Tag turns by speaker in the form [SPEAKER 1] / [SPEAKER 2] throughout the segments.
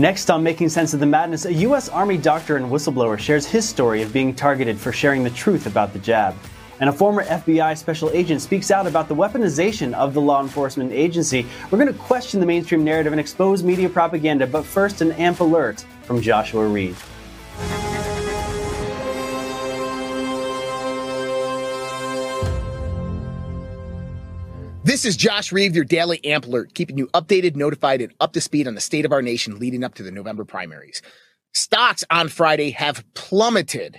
[SPEAKER 1] Next on Making Sense of the Madness, a U.S. Army doctor and whistleblower shares his story of being targeted for sharing the truth about the jab. And a former FBI special agent speaks out about the weaponization of the law enforcement agency. We're going to question the mainstream narrative and expose media propaganda, but first, an AMP alert from Joshua Reed.
[SPEAKER 2] This is Josh Reed, your daily AMP alert, keeping you updated, notified, and up to speed on the state of our nation leading up to the November primaries. Stocks on Friday have plummeted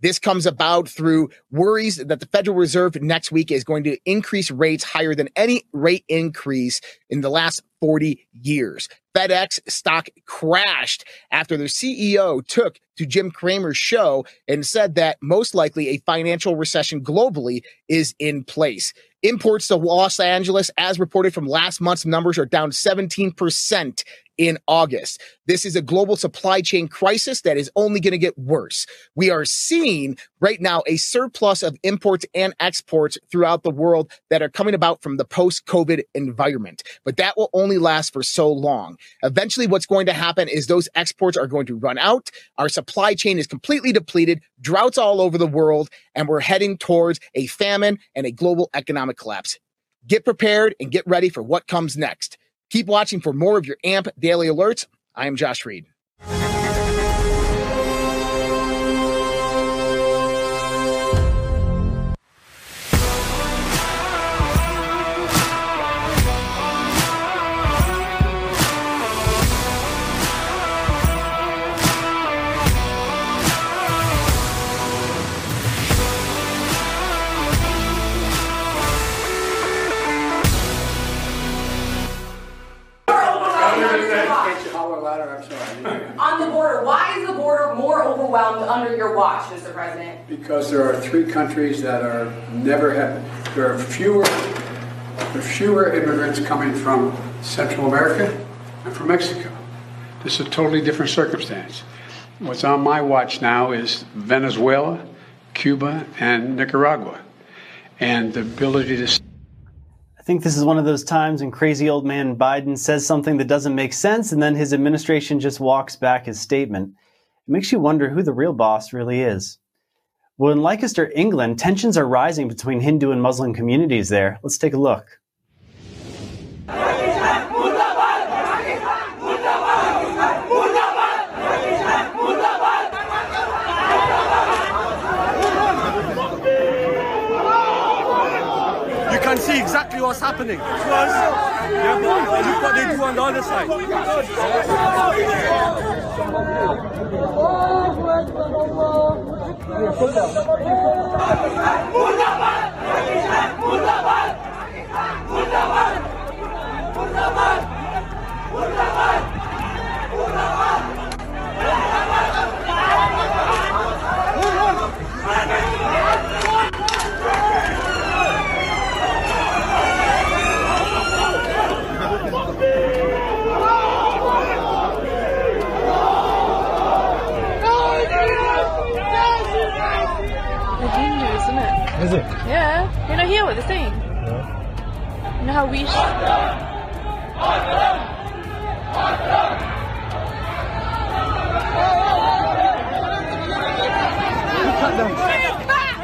[SPEAKER 2] this comes about through worries that the Federal Reserve next week is going to increase rates higher than any rate increase in the last 40 years. FedEx stock crashed after their CEO took to Jim Cramer's show and said that most likely a financial recession globally is in place. Imports to Los Angeles, as reported from last month's numbers, are down 17% in August. This is a global supply chain crisis that is only going to get worse. We are seeing right now a surplus of imports and exports throughout the world that are coming about from the post COVID environment, but that will only last for so long. Eventually, what's going to happen is those exports are going to run out. Our supply chain is completely depleted, droughts all over the world, and we're heading towards a famine and a global economic collapse. Get prepared and get ready for what comes next. Keep watching for more of your AMP daily alerts. I am Josh Reed.
[SPEAKER 3] Overwhelmed under your watch, Mr. President?
[SPEAKER 4] Because there are three countries that are never have, there are fewer, there are fewer immigrants coming from Central America and from Mexico. This is a totally different circumstance. What's on my watch now is Venezuela, Cuba, and Nicaragua. And the ability to
[SPEAKER 1] I think this is one of those times when crazy old man Biden says something that doesn't make sense and then his administration just walks back his statement. It makes you wonder who the real boss really is. Well, in Leicester, England, tensions are rising between Hindu and Muslim communities there. Let's take a look.
[SPEAKER 5] can see exactly what's happening. Yeah, but look what they do on the other side.
[SPEAKER 6] Is it?
[SPEAKER 7] Yeah. You're not here what they're saying. Yeah. You know how we.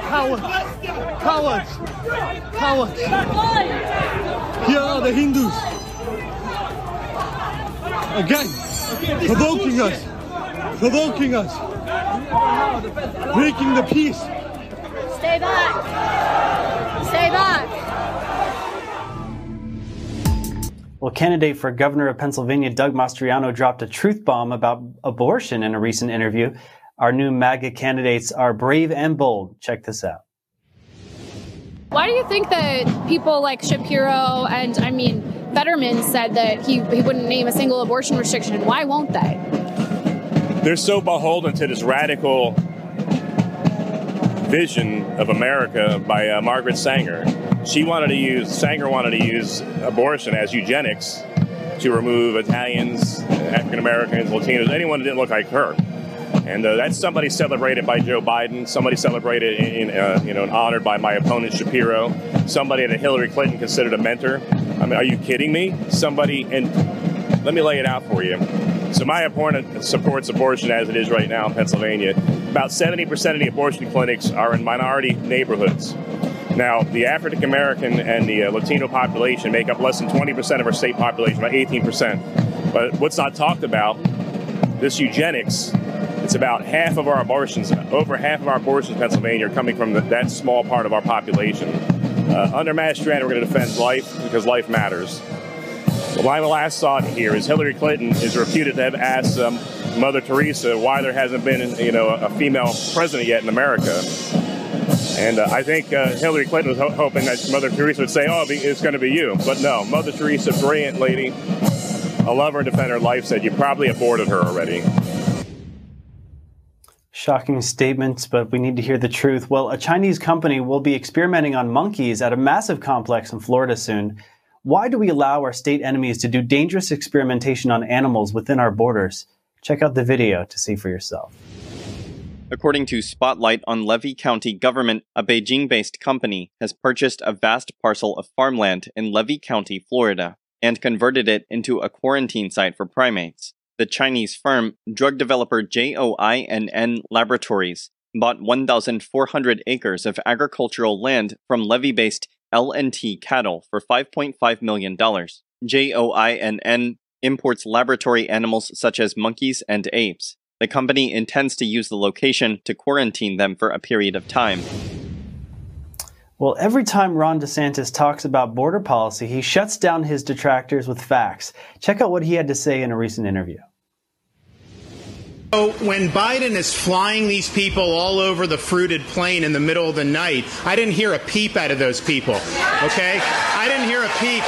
[SPEAKER 6] Cowards! Cowards! Cowards! Here are the Hindus. Again, provoking us. Provoking us. Breaking the peace.
[SPEAKER 7] Stay back. Stay back.
[SPEAKER 1] Well, candidate for governor of Pennsylvania, Doug Mastriano, dropped a truth bomb about abortion in a recent interview. Our new MAGA candidates are brave and bold. Check this out.
[SPEAKER 8] Why do you think that people like Shapiro and, I mean, Fetterman said that he, he wouldn't name a single abortion restriction? Why won't they?
[SPEAKER 9] They're so beholden to this radical vision of America by uh, Margaret Sanger. She wanted to use, Sanger wanted to use abortion as eugenics to remove Italians, African Americans, Latinos, anyone that didn't look like her. And uh, that's somebody celebrated by Joe Biden, somebody celebrated in, uh, you know, and honored by my opponent Shapiro, somebody that Hillary Clinton considered a mentor. I mean, are you kidding me? Somebody and let me lay it out for you. So my opponent supports abortion as it is right now in Pennsylvania. About 70% of the abortion clinics are in minority neighborhoods. Now, the African American and the uh, Latino population make up less than 20% of our state population, about 18%. But what's not talked about, this eugenics, it's about half of our abortions, over half of our abortions in Pennsylvania are coming from the, that small part of our population. Uh, under Mastriano, we're going to defend life because life matters. Well, my last thought here is Hillary Clinton is reputed to have asked um, Mother Teresa why there hasn't been, you know, a female president yet in America. And uh, I think uh, Hillary Clinton was ho- hoping that Mother Teresa would say, "Oh, it's going to be you," but no. Mother Teresa, brilliant lady, a lover and defender of life, said you probably aborted her already.
[SPEAKER 1] Shocking statements, but we need to hear the truth. Well, a Chinese company will be experimenting on monkeys at a massive complex in Florida soon. Why do we allow our state enemies to do dangerous experimentation on animals within our borders? Check out the video to see for yourself.
[SPEAKER 10] According to Spotlight on Levy County government, a Beijing based company has purchased a vast parcel of farmland in Levy County, Florida, and converted it into a quarantine site for primates. The Chinese firm, drug developer JOINN Laboratories, bought 1,400 acres of agricultural land from Levy based LNT Cattle for $5.5 million. JOINN imports laboratory animals such as monkeys and apes. The company intends to use the location to quarantine them for a period of time.
[SPEAKER 1] Well, every time Ron DeSantis talks about border policy, he shuts down his detractors with facts. Check out what he had to say in a recent interview.
[SPEAKER 11] So when Biden is flying these people all over the fruited plain in the middle of the night, I didn't hear a peep out of those people. Okay? I didn't hear a peep.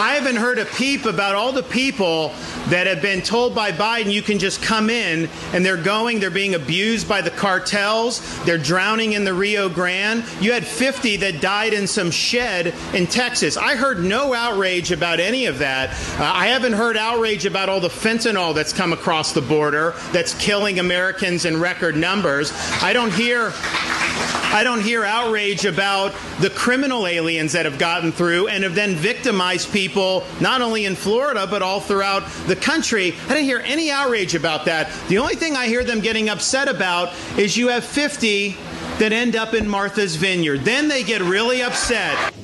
[SPEAKER 11] I haven't heard a peep about all the people that have been told by Biden you can just come in and they're going, they're being abused by the cartels, they're drowning in the Rio Grande. You had 50 that died in some shed in Texas. I heard no outrage about any of that. Uh, I haven't heard outrage about all the fentanyl that's come across the border that's killing Americans in record numbers. I don't hear I don't hear outrage about the criminal aliens that have gotten through and have then victimized people not only in Florida but all throughout the country. I didn't hear any outrage about that. The only thing I hear them getting upset about is you have 50 that end up in Martha's Vineyard. Then they get really upset.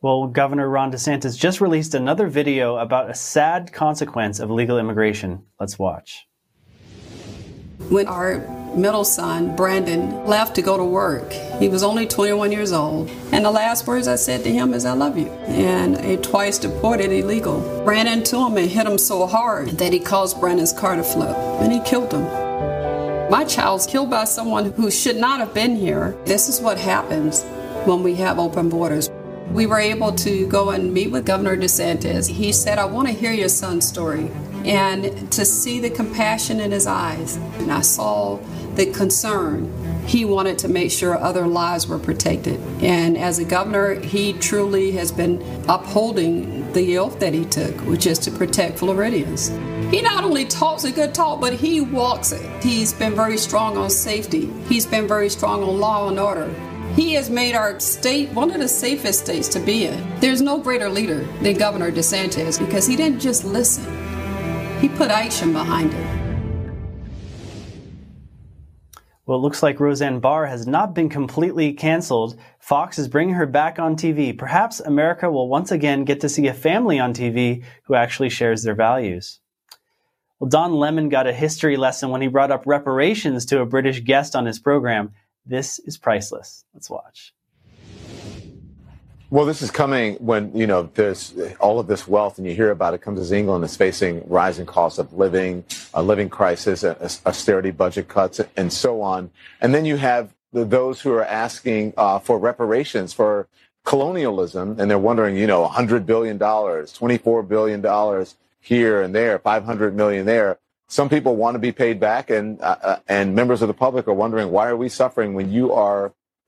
[SPEAKER 1] Well, Governor Ron DeSantis just released another video about a sad consequence of illegal immigration. Let's watch.
[SPEAKER 12] When our middle son, Brandon, left to go to work, he was only 21 years old. And the last words I said to him is, I love you. And he twice deported illegal. Ran into him and hit him so hard that he caused Brandon's car to flip. And he killed him. My child's killed by someone who should not have been here. This is what happens when we have open borders. We were able to go and meet with Governor DeSantis. He said, I want to hear your son's story and to see the compassion in his eyes. And I saw the concern. He wanted to make sure other lives were protected. And as a governor, he truly has been upholding the oath that he took, which is to protect Floridians. He not only talks a good talk, but he walks it. He's been very strong on safety. He's been very strong on law and order. He has made our state one of the safest states to be in. There's no greater leader than Governor DeSantis because he didn't just listen, he put action behind it.
[SPEAKER 1] Well, it looks like Roseanne Barr has not been completely canceled. Fox is bringing her back on TV. Perhaps America will once again get to see a family on TV who actually shares their values. Well, Don Lemon got a history lesson when he brought up reparations to a British guest on his program. This is priceless. Let's watch.
[SPEAKER 13] Well, this is coming when, you know, there's all of this wealth and you hear about it comes as England is facing rising costs of living, a living crisis, austerity budget cuts, and so on. And then you have those who are asking uh, for reparations for colonialism and they're wondering, you know, $100 billion, $24 billion here and there, 500 million there. Some people want to be paid back and, uh, uh, and members of the public are wondering, why are we suffering when you are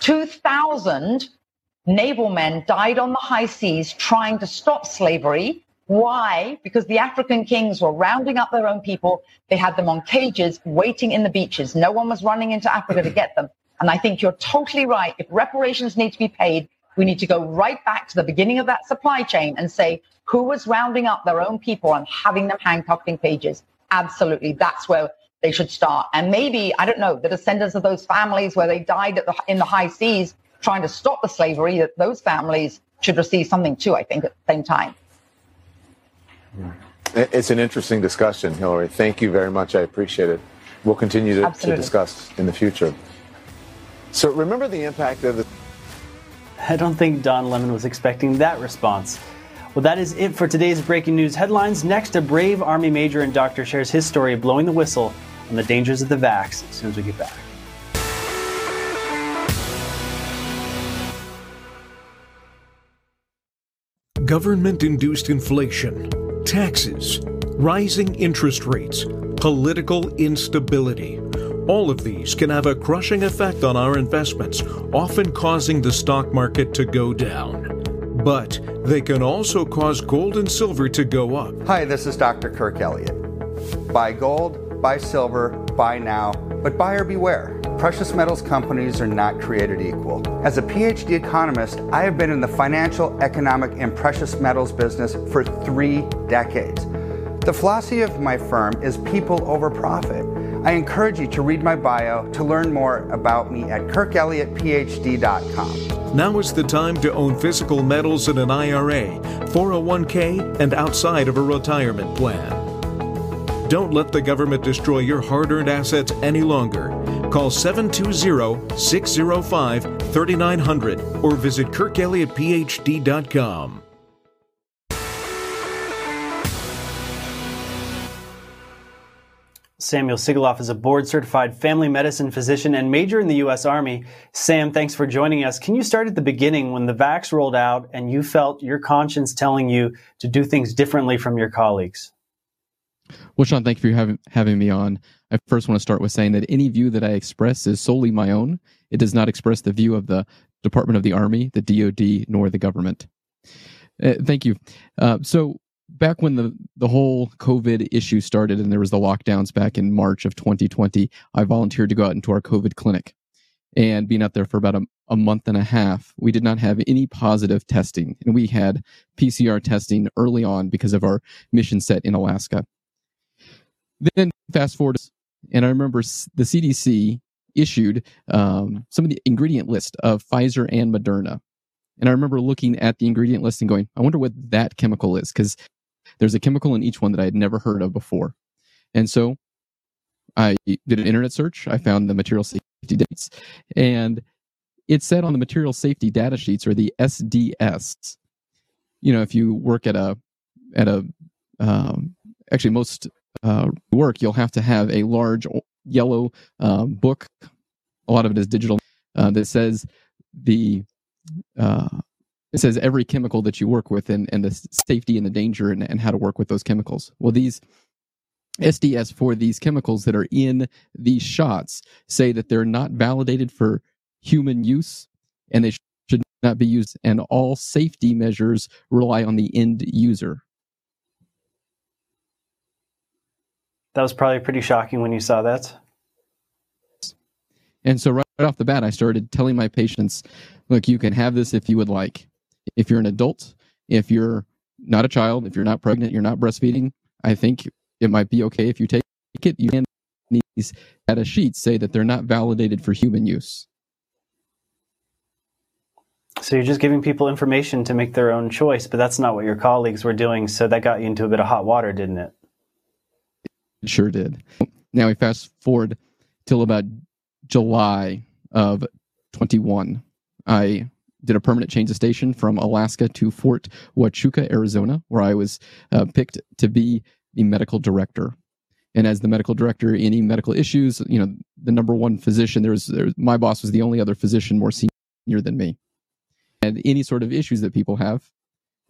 [SPEAKER 14] 2,000 naval men died on the high seas trying to stop slavery. Why? Because the African kings were rounding up their own people. They had them on cages waiting in the beaches. No one was running into Africa to get them. And I think you're totally right. If reparations need to be paid, we need to go right back to the beginning of that supply chain and say who was rounding up their own people and having them handcuffed in cages. Absolutely. That's where they should start. And maybe, I don't know, the descendants of those families where they died the, in the high seas trying to stop the slavery, that those families should receive something too, I think, at the same time.
[SPEAKER 13] It's an interesting discussion, Hillary. Thank you very much. I appreciate it. We'll continue to, to discuss in the future. So remember the impact of the.
[SPEAKER 1] I don't think Don Lemon was expecting that response. Well, that is it for today's breaking news headlines. Next, a brave Army major and doctor shares his story of blowing the whistle on the dangers of the vax as soon as we get back.
[SPEAKER 15] Government induced inflation, taxes, rising interest rates, political instability. All of these can have a crushing effect on our investments, often causing the stock market to go down. But they can also cause gold and silver to go up.
[SPEAKER 16] Hi, this is Dr. Kirk Elliott. Buy gold, buy silver, buy now, but buyer beware. Precious metals companies are not created equal. As a PhD economist, I have been in the financial, economic, and precious metals business for three decades. The philosophy of my firm is people over profit. I encourage you to read my bio to learn more about me at kirkelliottphd.com.
[SPEAKER 15] Now is the time to own physical metals in an IRA, 401k, and outside of a retirement plan. Don't let the government destroy your hard earned assets any longer. Call 720 605 3900 or visit kirkelliottphd.com.
[SPEAKER 1] Samuel Sigoloff is a board certified family medicine physician and major in the U.S. Army. Sam, thanks for joining us. Can you start at the beginning when the vax rolled out and you felt your conscience telling you to do things differently from your colleagues?
[SPEAKER 17] Well, Sean, thank you for having, having me on. I first want to start with saying that any view that I express is solely my own. It does not express the view of the Department of the Army, the DoD, nor the government. Uh, thank you. Uh, so, back when the, the whole COVID issue started and there was the lockdowns back in March of 2020, I volunteered to go out into our COVID clinic. And being out there for about a, a month and a half, we did not have any positive testing. And we had PCR testing early on because of our mission set in Alaska. Then fast forward, and I remember the CDC issued um, some of the ingredient list of Pfizer and Moderna. And I remember looking at the ingredient list and going, I wonder what that chemical is, because there's a chemical in each one that I had never heard of before. And so I did an internet search. I found the material safety dates, and it said on the material safety data sheets or the SDS. You know, if you work at a at a um, actually most uh, work, you'll have to have a large yellow um, book. A lot of it is digital uh, that says the uh, it says every chemical that you work with and, and the safety and the danger and, and how to work with those chemicals. Well, these SDS for these chemicals that are in these shots say that they're not validated for human use and they should not be used, and all safety measures rely on the end user.
[SPEAKER 1] That was probably pretty shocking when you saw that.
[SPEAKER 17] And so, right off the bat, I started telling my patients look, you can have this if you would like. If you're an adult, if you're not a child, if you're not pregnant, you're not breastfeeding, I think it might be okay if you take it. You can these data sheets say that they're not validated for human use.
[SPEAKER 1] So you're just giving people information to make their own choice, but that's not what your colleagues were doing. So that got you into a bit of hot water, didn't it?
[SPEAKER 17] It sure did. Now we fast forward till about July of 21. I did a permanent change of station from Alaska to Fort Huachuca, Arizona, where I was uh, picked to be the medical director. And as the medical director, any medical issues, you know, the number one physician, there was, there was my boss was the only other physician more senior than me. And any sort of issues that people have,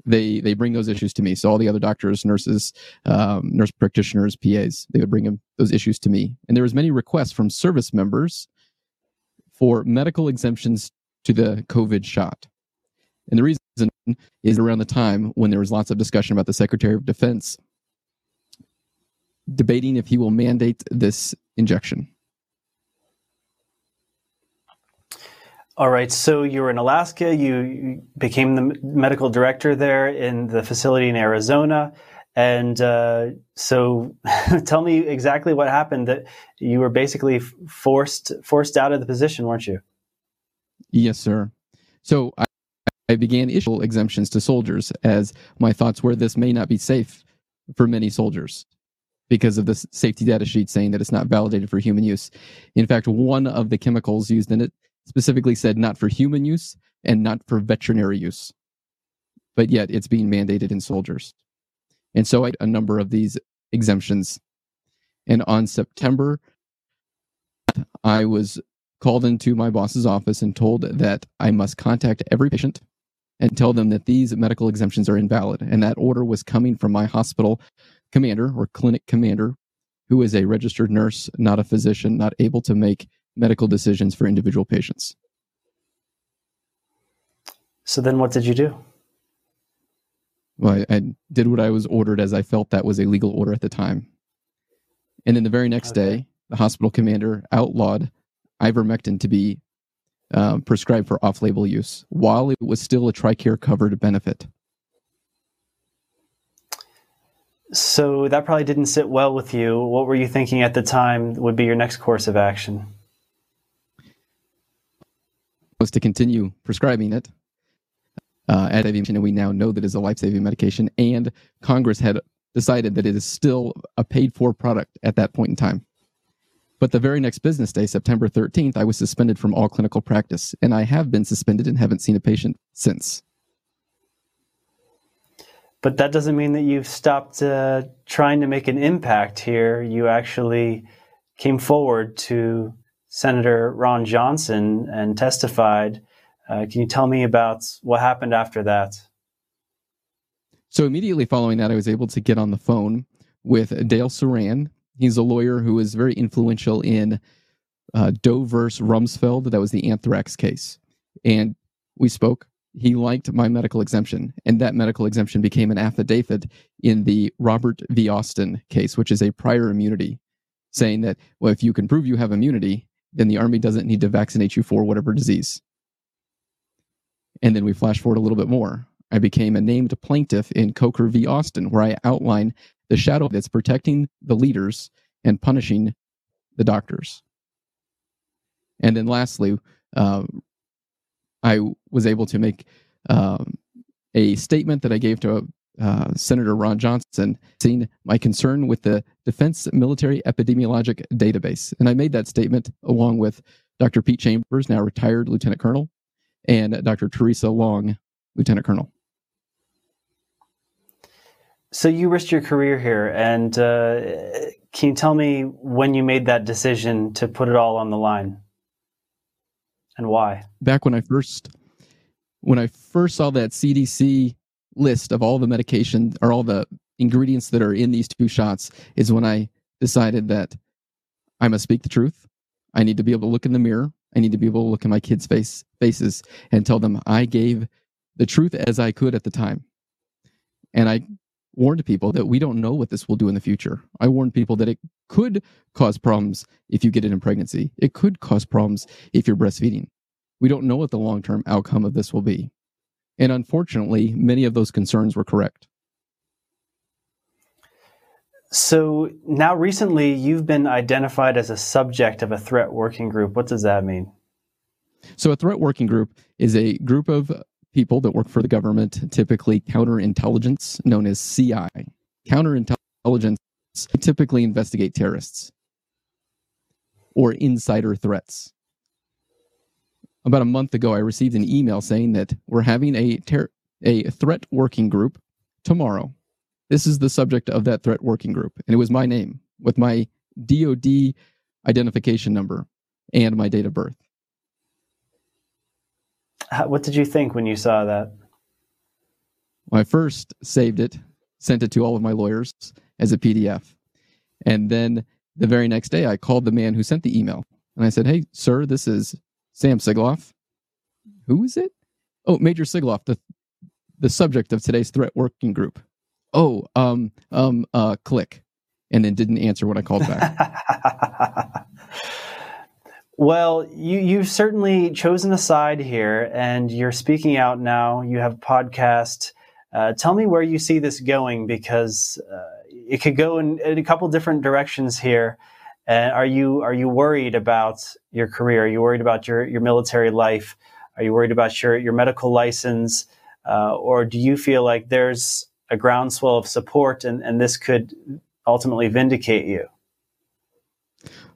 [SPEAKER 17] they they bring those issues to me. So all the other doctors, nurses, um, nurse practitioners, PAs, they would bring them, those issues to me. And there was many requests from service members for medical exemptions to the COVID shot. And the reason is around the time when there was lots of discussion about the Secretary of Defense debating if he will mandate this injection.
[SPEAKER 1] All right. So you were in Alaska. You became the medical director there in the facility in Arizona. And uh, so, tell me exactly what happened. That you were basically forced forced out of the position, weren't you?
[SPEAKER 17] Yes, sir. So I, I began issuing exemptions to soldiers, as my thoughts were this may not be safe for many soldiers because of the safety data sheet saying that it's not validated for human use. In fact, one of the chemicals used in it specifically said not for human use and not for veterinary use. But yet it's being mandated in soldiers. And so a number of these exemptions. And on September, I was called into my boss's office and told that I must contact every patient and tell them that these medical exemptions are invalid. And that order was coming from my hospital commander or clinic commander, who is a registered nurse, not a physician, not able to make medical decisions for individual patients.
[SPEAKER 1] So then what did you do?
[SPEAKER 17] Well, I, I, did what I was ordered as I felt that was a legal order at the time. And then the very next okay. day, the hospital commander outlawed ivermectin to be uh, prescribed for off label use while it was still a TRICARE covered benefit.
[SPEAKER 1] So that probably didn't sit well with you. What were you thinking at the time would be your next course of action?
[SPEAKER 17] Was to continue prescribing it. Uh, at and we now know that is a life-saving medication, and Congress had decided that it is still a paid-for product at that point in time. But the very next business day, September 13th, I was suspended from all clinical practice, and I have been suspended and haven't seen a patient since.
[SPEAKER 1] But that doesn't mean that you've stopped uh, trying to make an impact here. You actually came forward to Senator Ron Johnson and testified. Uh, can you tell me about what happened after that?
[SPEAKER 17] So immediately following that, I was able to get on the phone with Dale Saran. He's a lawyer who was very influential in uh, Doe versus Rumsfeld. That was the anthrax case. And we spoke he liked my medical exemption, and that medical exemption became an affidavit in the Robert v. Austin case, which is a prior immunity, saying that, well, if you can prove you have immunity, then the Army doesn't need to vaccinate you for whatever disease. And then we flash forward a little bit more. I became a named plaintiff in Coker v. Austin, where I outline the shadow that's protecting the leaders and punishing the doctors. And then lastly, uh, I was able to make um, a statement that I gave to uh, Senator Ron Johnson, seeing my concern with the Defense Military Epidemiologic Database. And I made that statement along with Dr. Pete Chambers, now retired Lieutenant Colonel, and Dr. Teresa Long, Lieutenant Colonel.
[SPEAKER 1] So you risked your career here, and uh, can you tell me when you made that decision to put it all on the line? and why?
[SPEAKER 17] Back when I first when I first saw that CDC list of all the medication or all the ingredients that are in these two shots is when I decided that I must speak the truth. I need to be able to look in the mirror. I need to be able to look in my kids' face faces and tell them I gave the truth as I could at the time. And I warned people that we don't know what this will do in the future. I warned people that it could cause problems if you get it in pregnancy. It could cause problems if you're breastfeeding. We don't know what the long term outcome of this will be. And unfortunately, many of those concerns were correct.
[SPEAKER 1] So now recently you've been identified as a subject of a threat working group. What does that mean?
[SPEAKER 17] So a threat working group is a group of people that work for the government, typically counterintelligence, known as CI. Counterintelligence typically investigate terrorists or insider threats. About a month ago, I received an email saying that we're having a ter- a threat working group tomorrow. This is the subject of that threat working group, and it was my name with my DoD identification number and my date of birth.
[SPEAKER 1] How, what did you think when you saw that?
[SPEAKER 17] Well, I first saved it, sent it to all of my lawyers as a PDF. And then the very next day, I called the man who sent the email and I said, Hey, sir, this is Sam Sigoloff. Who is it? Oh, Major Sigoloff, the, the subject of today's threat working group. Oh, um, um, uh, click. And then didn't answer when I called back.
[SPEAKER 1] Well, you, you've certainly chosen a side here and you're speaking out now. You have a podcast. Uh, tell me where you see this going because uh, it could go in, in, a couple different directions here. And are you are you worried about your career? Are you worried about your, your military life? Are you worried about your, your medical license? Uh, or do you feel like there's a groundswell of support and, and this could ultimately vindicate you?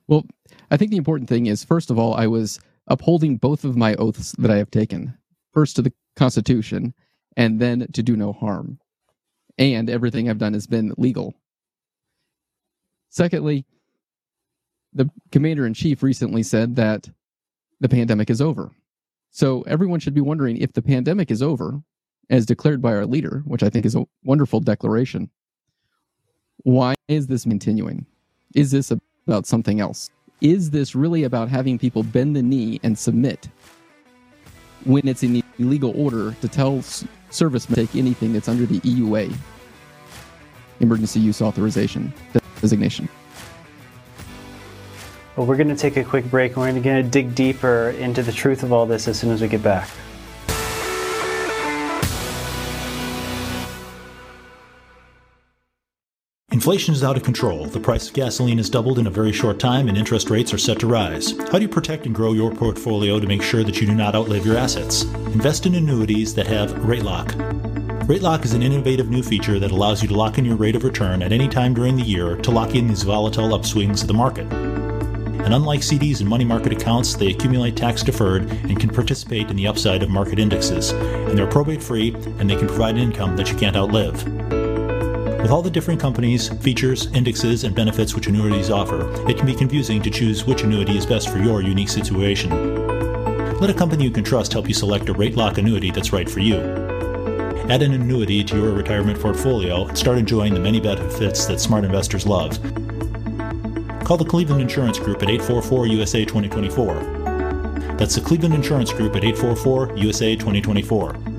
[SPEAKER 17] Well, I think the important thing is, first of all, I was upholding both of my oaths that I have taken first to the Constitution and then to do no harm. And everything I've done has been legal. Secondly, the commander in chief recently said that the pandemic is over. So everyone should be wondering if the pandemic is over, as declared by our leader, which I think is a wonderful declaration, why is this continuing? Is this about something else? Is this really about having people bend the knee and submit when it's an illegal order to tell servicemen to take anything that's under the EUA, emergency use authorization designation?
[SPEAKER 1] Well, we're going to take a quick break. We're going to dig deeper into the truth of all this as soon as we get back.
[SPEAKER 18] Inflation is out of control. The price of gasoline has doubled in a very short time, and interest rates are set to rise. How do you protect and grow your portfolio to make sure that you do not outlive your assets? Invest in annuities that have rate lock. Rate lock is an innovative new feature that allows you to lock in your rate of return at any time during the year to lock in these volatile upswings of the market. And unlike CDs and money market accounts, they accumulate tax deferred and can participate in the upside of market indexes. And they're probate free and they can provide income that you can't outlive. With all the different companies, features, indexes, and benefits which annuities offer, it can be confusing to choose which annuity is best for your unique situation. Let a company you can trust help you select a rate lock annuity that's right for you. Add an annuity to your retirement portfolio and start enjoying the many benefits that smart investors love. Call the Cleveland Insurance Group at 844 USA 2024. That's the Cleveland Insurance Group at 844 USA 2024.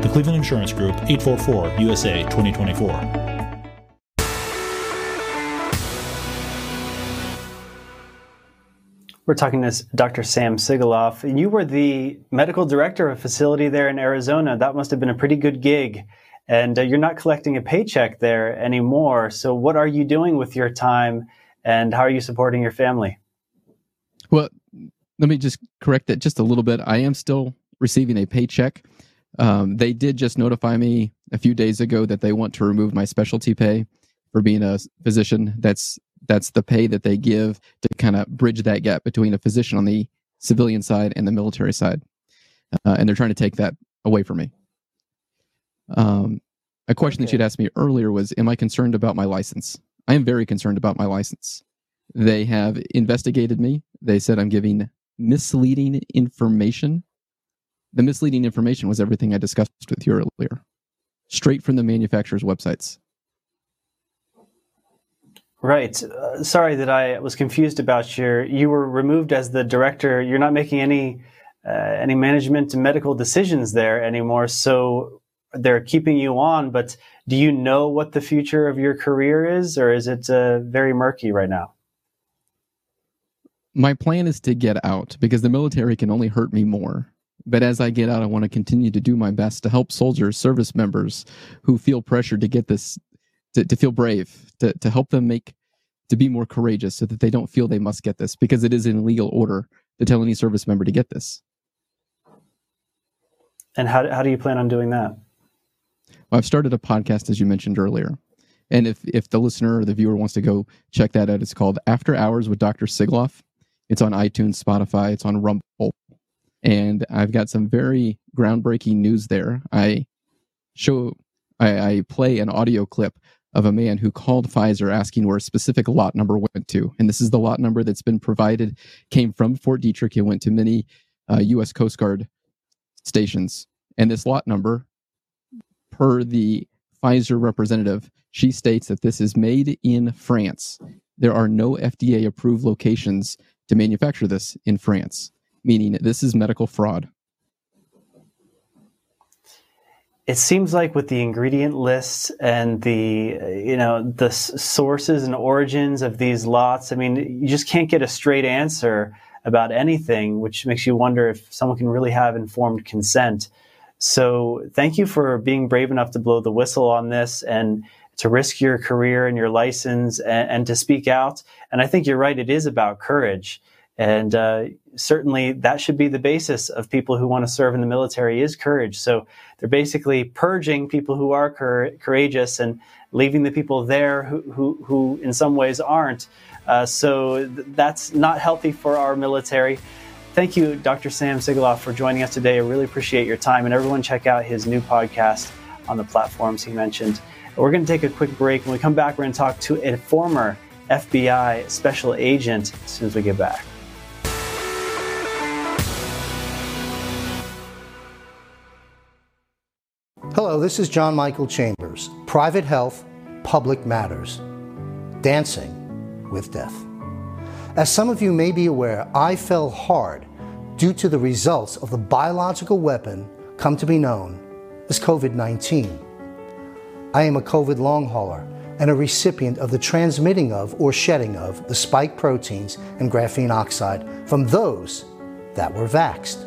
[SPEAKER 18] The Cleveland Insurance Group, 844 USA 2024.
[SPEAKER 1] We're talking to Dr. Sam Sigoloff. You were the medical director of a facility there in Arizona. That must have been a pretty good gig. And uh, you're not collecting a paycheck there anymore. So, what are you doing with your time and how are you supporting your family?
[SPEAKER 17] Well, let me just correct that just a little bit. I am still receiving a paycheck. Um, they did just notify me a few days ago that they want to remove my specialty pay for being a physician. That's that's the pay that they give to kind of bridge that gap between a physician on the civilian side and the military side, uh, and they're trying to take that away from me. Um, a question okay. that you'd asked me earlier was, "Am I concerned about my license?" I am very concerned about my license. They have investigated me. They said I'm giving misleading information the misleading information was everything I discussed with you earlier, straight from the manufacturer's websites.
[SPEAKER 1] Right. Uh, sorry that I was confused about your. You were removed as the director. You're not making any uh, any management and medical decisions there anymore. So they're keeping you on. But do you know what the future of your career is, or is it uh, very murky right now?
[SPEAKER 17] My plan is to get out because the military can only hurt me more. But as I get out, I want to continue to do my best to help soldiers, service members who feel pressured to get this, to, to feel brave, to, to help them make, to be more courageous so that they don't feel they must get this because it is an illegal order to tell any service member to get this.
[SPEAKER 1] And how, how do you plan on doing that?
[SPEAKER 17] Well, I've started a podcast, as you mentioned earlier. And if, if the listener or the viewer wants to go check that out, it's called After Hours with Dr. Sigoloff. It's on iTunes, Spotify, it's on Rumble and I've got some very groundbreaking news there. I show, I, I, play an audio clip of a man who called Pfizer asking where a specific lot number went to, and this is the lot number that's been provided, came from Fort Detrick. It went to many uh, U.S. Coast Guard stations. And this lot number, per the Pfizer representative, she states that this is made in France. There are no FDA approved locations to manufacture this in France, meaning this is medical fraud.
[SPEAKER 1] it seems like with the ingredient lists and the you know the sources and origins of these lots i mean you just can't get a straight answer about anything which makes you wonder if someone can really have informed consent. So thank you for being brave enough to blow the whistle on this and to risk your career and your license and, and to speak out. And i think you're right it is about courage and uh, certainly that should be the basis of people who want to serve in the military is courage. So they're basically purging people who are cur- courageous and leaving the people there who, who, who in some ways aren't. Uh, so th- that's not healthy for our military. Thank you, Dr. Sam Sigoloff, for joining us today. I really appreciate your time. And everyone, check out his new podcast on the platforms he mentioned. We're going to take a quick break. When we come back, we're going to talk to a former FBI special agent as soon as we get back.
[SPEAKER 19] Hello, this is John Michael Chambers. Private Health, Public Matters. Dancing with Death. As some of you may be aware, I fell hard due to the results of the biological weapon come to be known as COVID 19. I am a COVID long hauler and a recipient of the transmitting of or shedding of the spike proteins and graphene oxide from those that were vaxxed.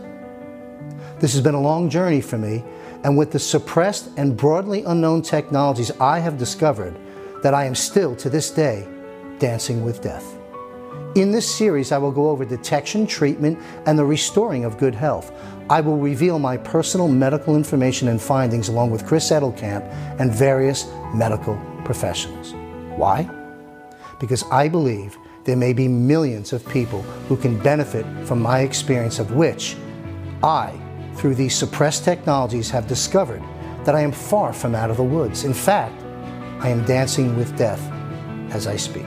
[SPEAKER 19] This has been a long journey for me and with the suppressed and broadly unknown technologies I have discovered, that I am still to this day dancing with death. In this series, I will go over detection, treatment, and the restoring of good health. I will reveal my personal medical information and findings along with Chris Edelkamp and various medical professionals. Why? Because I believe there may be millions of people who can benefit from my experience, of which I through these suppressed technologies, have discovered that I am far from out of the woods. In fact, I am dancing with death as I speak.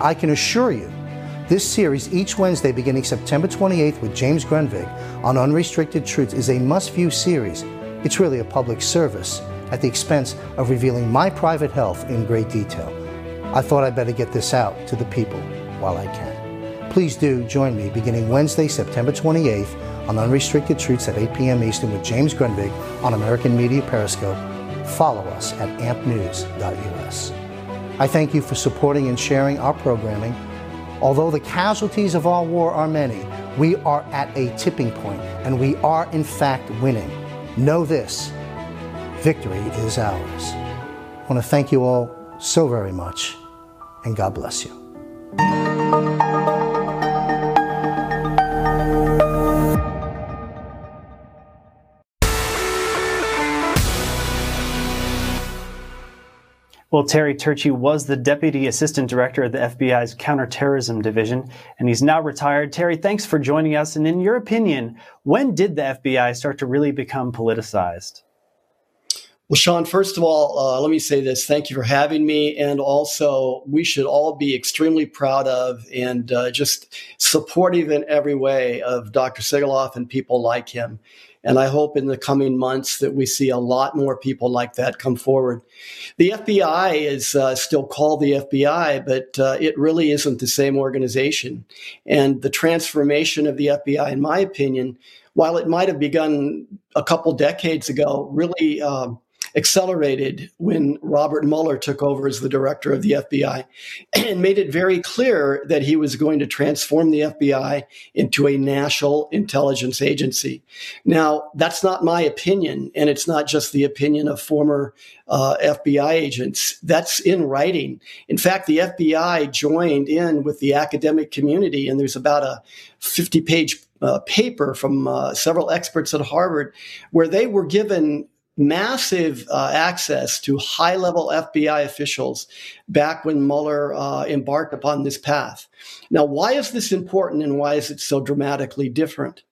[SPEAKER 19] I can assure you, this series, each Wednesday beginning September 28th with James Grundvig on Unrestricted Truths, is a must view series. It's really a public service at the expense of revealing my private health in great detail. I thought I'd better get this out to the people while I can. Please do join me beginning Wednesday, September 28th on Unrestricted Truths at 8 p.m. Eastern with James Grundvig on American Media Periscope. Follow us at ampnews.us. I thank you for supporting and sharing our programming. Although the casualties of our war are many, we are at a tipping point and we are in fact winning. Know this victory is ours. I want to thank you all so very much and God bless you.
[SPEAKER 1] Well, Terry Turchie was the Deputy Assistant Director of the FBI's Counterterrorism Division, and he's now retired. Terry, thanks for joining us. And in your opinion, when did the FBI start to really become politicized?
[SPEAKER 20] Well, Sean, first of all, uh, let me say this. Thank you for having me. And also, we should all be extremely proud of and uh, just supportive in every way of Dr. Sigoloff and people like him. And I hope in the coming months that we see a lot more people like that come forward. The FBI is uh, still called the FBI, but uh, it really isn't the same organization. And the transformation of the FBI, in my opinion, while it might have begun a couple decades ago, really um, accelerated when Robert Mueller took over as the director of the FBI and made it very clear that he was going to transform the FBI into a national intelligence agency. Now, that's not my opinion, and it's not just the opinion of former uh, FBI agents. That's in writing. In fact, the FBI joined in with the academic community, and there's about a 50 page uh, paper from uh, several experts at Harvard where they were given massive uh, access to high level FBI officials back when Mueller uh, embarked upon this path. Now, why is this important and why is it so dramatically different?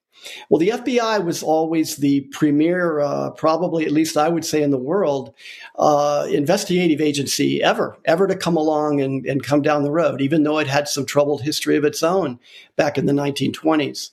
[SPEAKER 20] Well, the FBI was always the premier, uh, probably at least I would say in the world, uh, investigative agency ever, ever to come along and, and come down the road, even though it had some troubled history of its own back in the 1920s.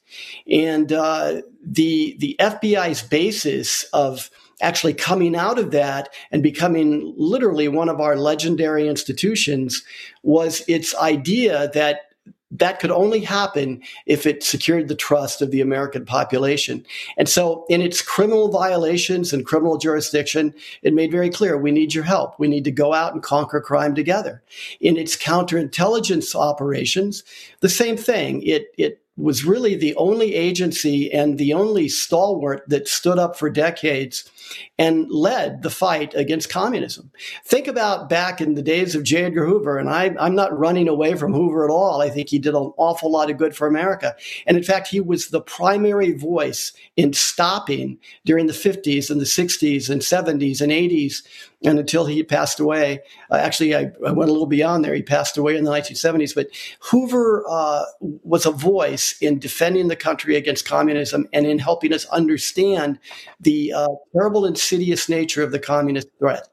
[SPEAKER 20] And uh, the the FBI's basis of actually coming out of that and becoming literally one of our legendary institutions was its idea that that could only happen if it secured the trust of the American population. And so, in its criminal violations and criminal jurisdiction, it made very clear we need your help. We need to go out and conquer crime together. In its counterintelligence operations, the same thing. It, it was really the only agency and the only stalwart that stood up for decades and led the fight against communism. Think about back in the days of J. Edgar Hoover, and I, am not running away from Hoover at all. I think he did an awful lot of good for America. And in fact, he was the primary voice in stopping during the 50s and the 60s and 70s and 80s and until he passed away. Uh, actually, I, I, went a little beyond there. He passed away in the 1970s. But Hoover uh, was a voice in defending the country against communism and in helping us understand the uh, terrible, insidious nature of the communist threat.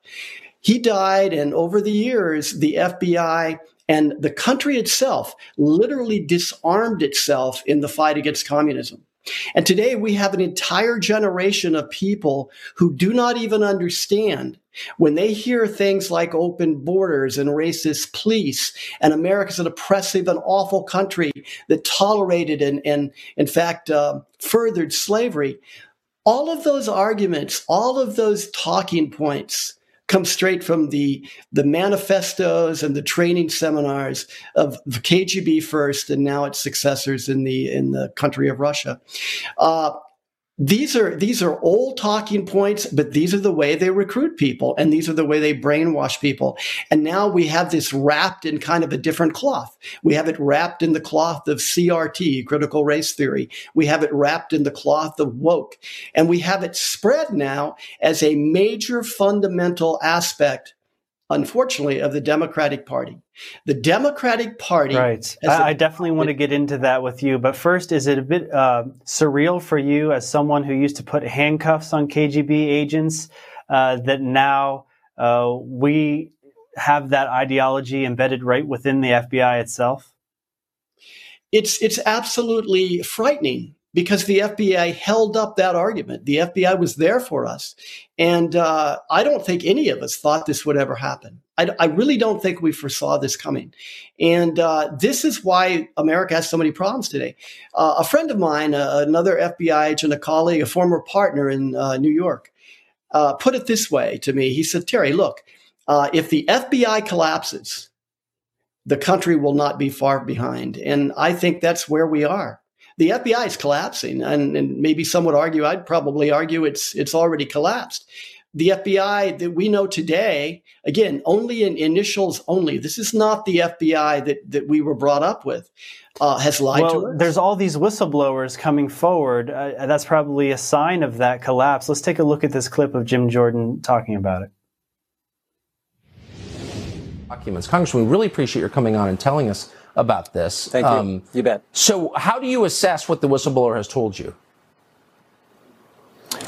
[SPEAKER 20] He died, and over the years, the FBI and the country itself literally disarmed itself in the fight against communism. And today we have an entire generation of people who do not even understand when they hear things like open borders and racist police and America's an oppressive and awful country that tolerated and, and in fact, uh, furthered slavery. All of those arguments, all of those talking points come straight from the the manifestos and the training seminars of the KGB first, and now its successors in the in the country of Russia. Uh, these are these are old talking points but these are the way they recruit people and these are the way they brainwash people. And now we have this wrapped in kind of a different cloth. We have it wrapped in the cloth of crt critical race theory. We have it wrapped in the cloth of woke. And we have it spread now as a major fundamental aspect unfortunately, of the Democratic Party. The Democratic Party.
[SPEAKER 1] Right. I, definitely want to get into that with you. But first, is it a bit uh, surreal for you as someone who used to put handcuffs on KGB agents uh, that now uh, we have that ideology embedded right within the FBI itself?
[SPEAKER 20] It's, it's absolutely frightening because the FBI held up that argument. The FBI was there for us. And uh, I don't think any of us thought this would ever happen. I, I really don't think we foresaw this coming. And uh, this is why America has so many problems today. Uh, a friend of mine, uh, another FBI agent, a colleague, a former partner in uh, New York, uh, put it this way to me. He said, Terry, look, if the FBI collapses, the country will not be far behind. And I think that's where we are the FBI is collapsing, and, and maybe some would argue, I'd probably argue it's it's already collapsed. The FBI that we know today, again, only in initials only. This is not the FBI that that we were brought up with. Uh, has lied
[SPEAKER 1] well,
[SPEAKER 20] to us.
[SPEAKER 1] There's all these whistleblowers coming forward. Uh, that's probably a sign of that collapse. Let's take a look at this clip of Jim Jordan talking about it
[SPEAKER 21] documents. Congressman, we really appreciate your coming on and telling us about this.
[SPEAKER 22] Thank you. Um, you bet.
[SPEAKER 21] So, how do you assess what the whistleblower has told you?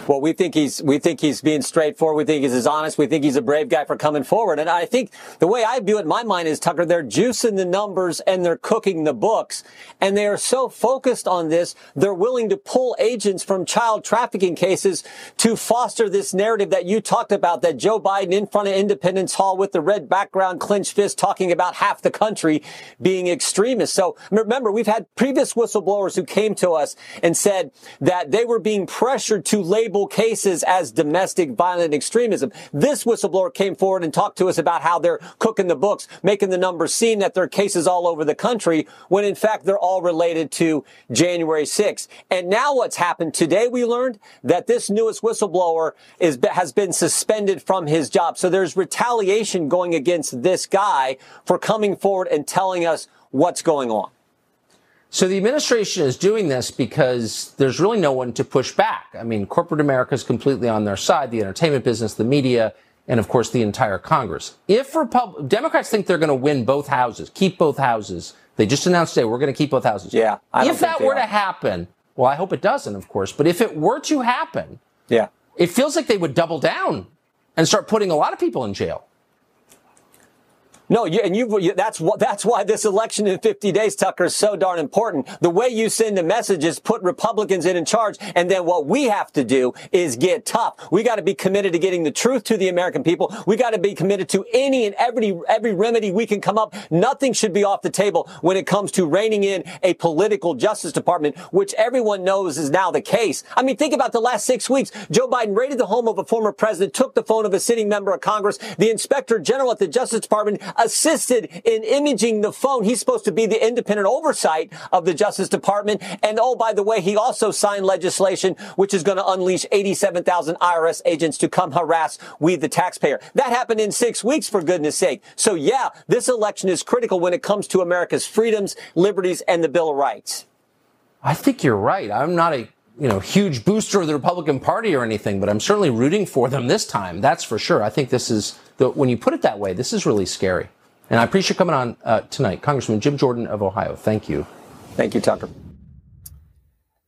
[SPEAKER 22] Well, we think he's we think he's being straightforward. We think he's as honest. We think he's a brave guy for coming forward. And I think the way I view it in my mind is Tucker, they're juicing the numbers and they're cooking the books. And they are so focused on this, they're willing to pull agents from child trafficking cases to foster this narrative that you talked about, that Joe Biden in front of Independence Hall with the red background, clenched fist, talking about half the country being extremists. So remember, we've had previous whistleblowers who came to us and said that they were being pressured to label cases as domestic violent extremism. This whistleblower came forward and talked to us about how they're cooking the books, making the numbers seem that there are cases all over the country, when in fact they're all related to January 6th. And now what's happened today, we learned that this newest whistleblower is, has been suspended from his job. So there's retaliation going against this guy for coming forward and telling us what's going on.
[SPEAKER 21] So the administration is doing this because there's really no one to push back. I mean, corporate America is completely on their side, the entertainment business, the media, and of course the entire Congress. If Repub- Democrats think they're going to win both houses, keep both houses, they just announced today we're going to keep both houses.
[SPEAKER 22] Yeah.
[SPEAKER 21] if that were are. to happen, Well, I hope it doesn't, of course. But if it were to happen,
[SPEAKER 22] yeah,
[SPEAKER 21] it feels like they would double down and start putting a lot of people in jail.
[SPEAKER 22] No, you, and you, that's what, that's why this election in 50 days, Tucker, is so darn important. The way you send the message is put Republicans in in charge. And then what we have to do is get tough. We got to be committed to getting the truth to the American people. We got to be committed to any and every, every remedy we can come up. Nothing should be off the table when it comes to reining in a political justice department, which everyone knows is now the case. I mean, think about the last six weeks. Joe Biden raided the home of a former president, took the phone of a sitting member of Congress. The inspector general at the Justice Department assisted in imaging the phone. He's supposed to be the independent oversight of the Justice Department. And oh, by the way, he also signed legislation which is going to unleash 87,000 IRS agents to come harass we, the taxpayer. That happened in six weeks, for goodness sake. So yeah, this election is critical when it comes to America's freedoms, liberties, and the Bill of Rights.
[SPEAKER 21] I think you're right. I'm not a you know huge booster of the Republican Party or anything, but I'm certainly rooting for them this time. That's for sure. I think this is the, when you put it that way, this is really scary. And I appreciate coming on uh, tonight, Congressman Jim Jordan of Ohio. Thank you.
[SPEAKER 22] Thank you, Tucker.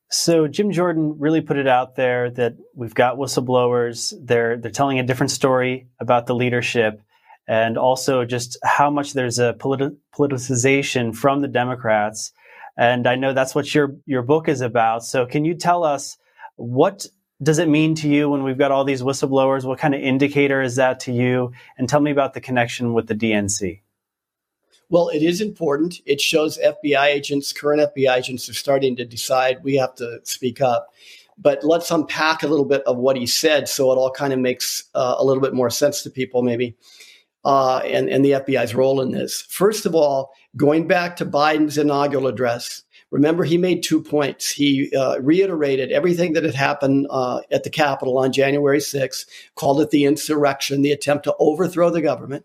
[SPEAKER 1] So Jim Jordan really put it out there that we've got whistleblowers. They're they're telling a different story about the leadership, and also just how much there's a politi- politicization from the Democrats. And I know that's what your your book is about. So can you tell us what does it mean to you when we've got all these whistleblowers? What kind of indicator is that to you? And tell me about the connection with the DNC.
[SPEAKER 20] Well, it is important. It shows FBI agents, current FBI agents, are starting to decide we have to speak up. But let's unpack a little bit of what he said so it all kind of makes uh, a little bit more sense to people, maybe, uh, and, and the FBI's role in this. First of all, going back to Biden's inaugural address, remember he made two points. He uh, reiterated everything that had happened uh, at the Capitol on January 6th, called it the insurrection, the attempt to overthrow the government.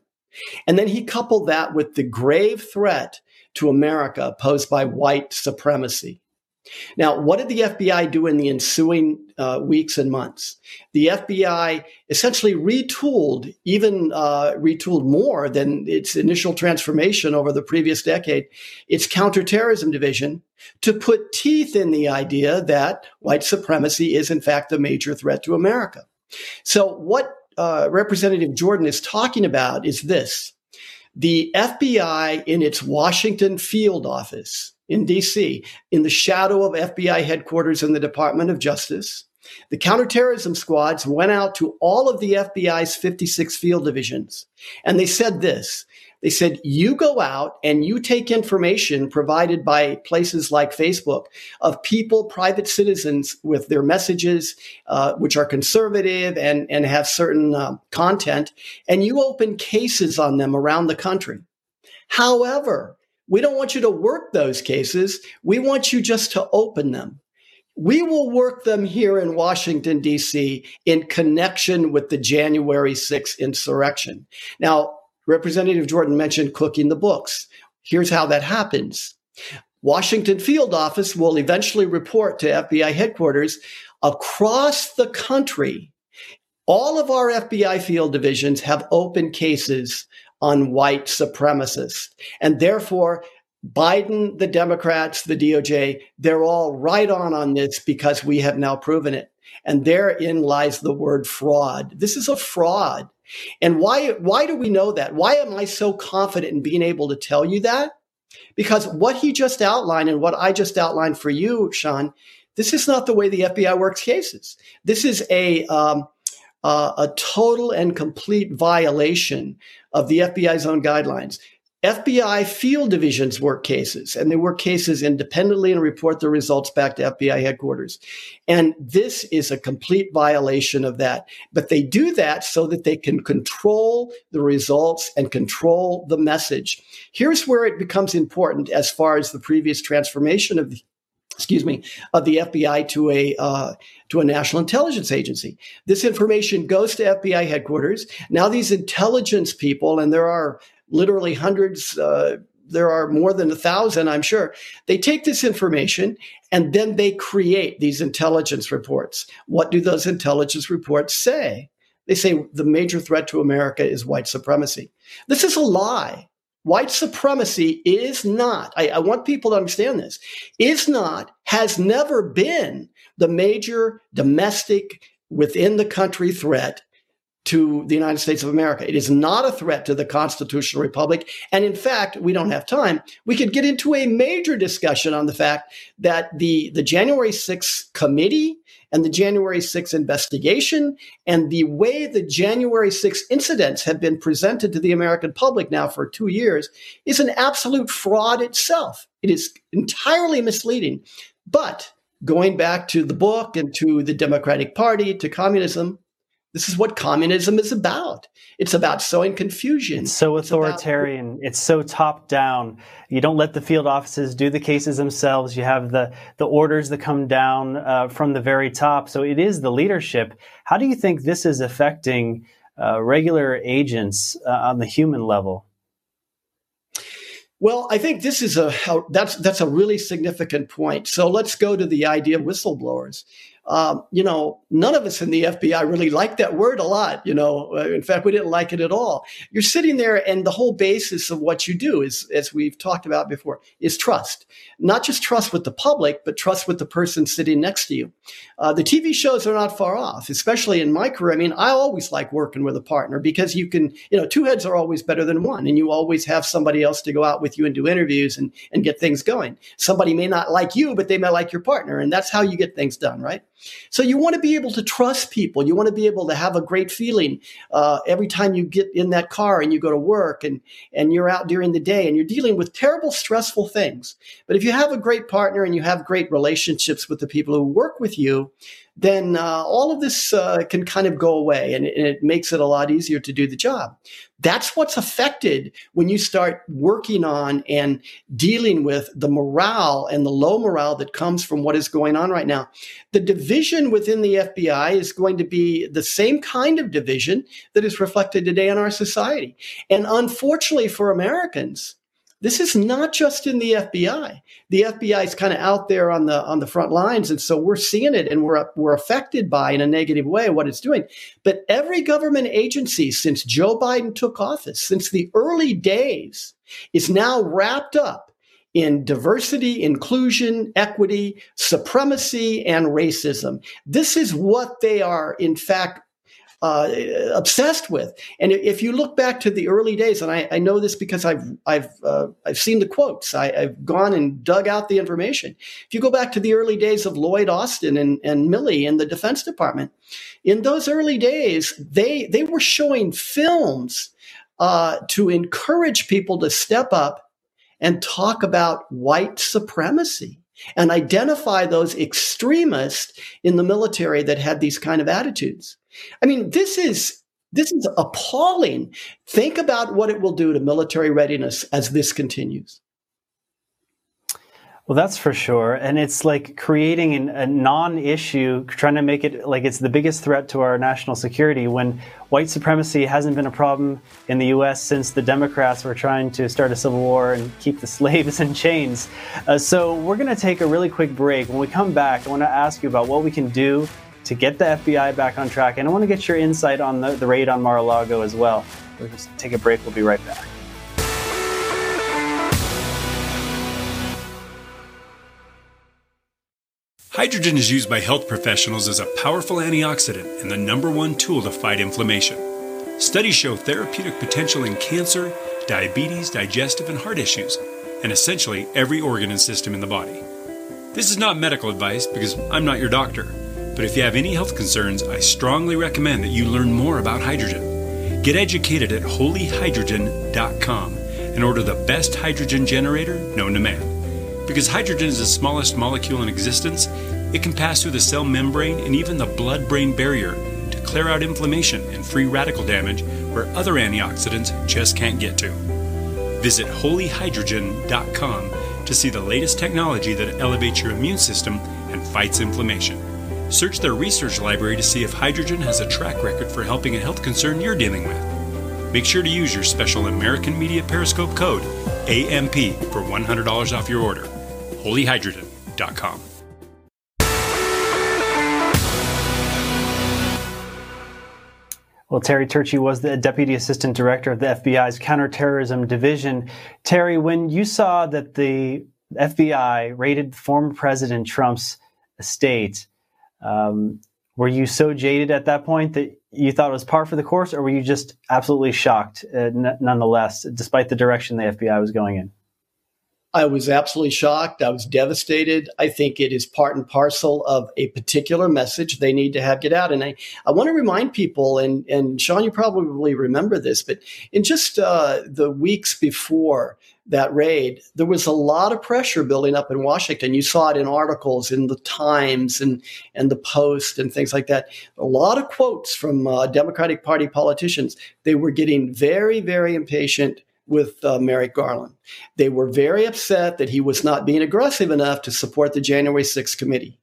[SPEAKER 20] And then he coupled that with the grave threat to America posed by white supremacy. Now, what did the FBI do in the ensuing uh, weeks and months? The FBI essentially retooled, even uh, retooled more than its initial transformation over the previous decade, its counterterrorism division to put teeth in the idea that white supremacy is, in fact, the major threat to America. So, what uh, Representative Jordan is talking about is this the FBI in its Washington field office in DC, in the shadow of FBI headquarters in the Department of Justice, the counterterrorism squads went out to all of the FBI's 56 field divisions and they said this they said, you go out and you take information provided by places like Facebook of people, private citizens with their messages, uh, which are conservative and, and have certain uh, content, and you open cases on them around the country. However, we don't want you to work those cases. We want you just to open them. We will work them here in Washington, D.C. in connection with the January 6th insurrection. Now, Representative Jordan mentioned cooking the books. Here's how that happens. Washington field office will eventually report to FBI headquarters across the country. All of our FBI field divisions have open cases on white supremacists. And therefore, Biden, the Democrats, the DOJ, they're all right on on this because we have now proven it. And therein lies the word fraud. This is a fraud. And why, why do we know that? Why am I so confident in being able to tell you that? Because what he just outlined and what I just outlined for you, Sean, this is not the way the FBI works cases. This is a, um, uh, a total and complete violation of the FBI's own guidelines. FBI field divisions work cases and they work cases independently and report the results back to FBI headquarters. And this is a complete violation of that. But they do that so that they can control the results and control the message. Here's where it becomes important as far as the previous transformation of the excuse me, of the FBI to a uh, to a national intelligence agency. This information goes to FBI headquarters. Now these intelligence people, and there are literally hundreds. Uh, there are more than a thousand, I'm sure. They take this information and then they create these intelligence reports. What do those intelligence reports say? They say the major threat to America is white supremacy. This is a lie. White supremacy is not, I, I want people to understand this, is not, has never been the major domestic within the country threat to the United States of America. It is not a threat to the constitutional republic. And in fact, we don't have time. We could get into a major discussion on the fact that the, the January 6th committee and the January 6th investigation and the way the January 6th incidents have been presented to the American public now for two years is an absolute fraud itself. It is entirely misleading. But going back to the book and to the Democratic Party, to communism, this is what communism is about. It's about sowing confusion.
[SPEAKER 1] It's so authoritarian. It's, about- it's, so top down. You don't let the field offices do the cases themselves. You have the the orders that come down uh, from the very top. So it is the leadership. How do you think this is affecting uh, regular agents uh, on the human level?
[SPEAKER 20] Well, I think this is a that's that's a really significant point. So let's go to the idea of whistleblowers um, you know, none of us in the FBI really like that word a lot. You know, uh, in fact, we didn't like it at all. You're sitting there, and the whole basis of what you do is, as we've talked about before, is trust. Not just trust with the public, but trust with the person sitting next to you. Uh, the TV shows are not far off, especially in my career. I mean, I always like working with a partner because you can, you know, two heads are always better than one, and you always have somebody else to go out with you and do interviews and and get things going. Somebody may not like you, but they may like your partner, and that's how you get things done, right? So you want to be able to trust people. You want to be able to have a great feeling uh, every time you get in that car and you go to work and and you're out during the day and you're dealing with terrible, stressful things. But if you have a great partner and you have great relationships with the people who work with you, then uh, all of this uh, can kind of go away and, and it makes it a lot easier to do the job. That's what's affected when you start working on and dealing with the morale and the low morale that comes from what is going on right now. The division within the FBI is going to be the same kind of division that is reflected today in our society. And unfortunately for Americans, this is not just in the FBI. The FBI is kind of out there on the on the front lines, and so we're seeing it, and we're we're affected by in a negative way what it's doing. But every government agency since Joe Biden took office, since the early days, is now wrapped up in diversity, inclusion, equity, supremacy, and racism. This is what they are, in fact, uh, obsessed with. And if you look back to the early days, and I, I know this because I've I've uh, I've seen the quotes, I, have gone and dug out the information. If you go back to the early days of Lloyd Austin and, and Milley in the Defense Department, in those early days, they they were showing films uh, to encourage people to step up and talk about white supremacy and identify those extremists in the military that had these kind of attitudes. I mean, this is this is appalling. Think about what it will do to military readiness as this continues.
[SPEAKER 1] Well, that's for sure. And it's like creating an, a non issue, trying to make it like it's the biggest threat to our national security when white supremacy hasn't been a problem in the U.S. since the Democrats were trying to start a civil war and keep the slaves in chains. Uh, so we're going to take a really quick break. When we come back, I want to ask you about what we can do to get the FBI back on track. And I want to get your insight on the, the raid on Mar a Lago as well. We'll just take a break. We'll be right back.
[SPEAKER 23] Hydrogen is used by health professionals as a powerful antioxidant and the number one tool to fight inflammation. Studies show therapeutic potential in cancer, diabetes, digestive, and heart issues, and essentially every organ and system in the body. This is not medical advice because I'm not your doctor, but if you have any health concerns, I strongly recommend that you learn more about hydrogen. Get educated at holyhydrogen.com and order the best hydrogen generator known to man. Because hydrogen is the smallest molecule in existence, it can pass through the cell membrane and even the blood brain barrier to clear out inflammation and free radical damage where other antioxidants just can't get to. Visit holyhydrogen.com to see the latest technology that elevates your immune system and fights inflammation. Search their research library to see if hydrogen has a track record for helping a health concern you're dealing with. Make sure to use your special American Media Periscope code AMP for $100 off your order holyhydrogen.com.
[SPEAKER 1] Well, Terry Turchie was the Deputy Assistant Director of the FBI's Counterterrorism Division. Terry, when you saw that the FBI raided former President Trump's estate, um, were you so jaded at that point that you thought it was par for the course, or were you just absolutely shocked uh, n- nonetheless, despite the direction the FBI was going in?
[SPEAKER 20] I was absolutely shocked. I was devastated. I think it is part and parcel of a particular message they need to have get out. And I, I want to remind people, and, and Sean, you probably remember this, but in just uh, the weeks before that raid, there was a lot of pressure building up in Washington. You saw it in articles in the Times and, and the Post and things like that. A lot of quotes from uh, Democratic Party politicians. They were getting very, very impatient with uh, Merrick Garland. They were very upset that he was not being aggressive enough to support the January 6th committee.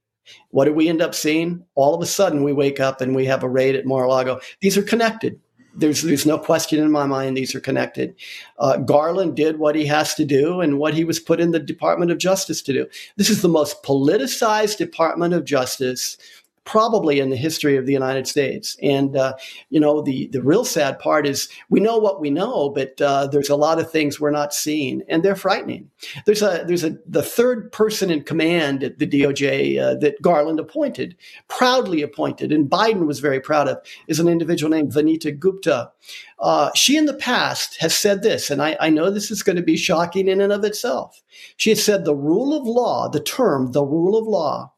[SPEAKER 20] What did we end up seeing? All of a sudden, we wake up and we have a raid at Mar-a-Lago. These are connected. There's there's no question in my mind these are connected. Uh, Garland did what he has to do and what he was put in the Department of Justice to do. This is the most politicized Department of Justice probably in the history of the United States. And uh, you know, the the real sad part is we know what we know, but uh, there's a lot of things we're not seeing, and they're frightening. There's a there's a the third person in command at the DOJ uh, that Garland appointed, proudly appointed, and Biden was very proud of, is an individual named Vanita Gupta. Uh, she in the past has said this, and I, I know this is going to be shocking in and of itself. She has said the rule of law, the term the rule of law,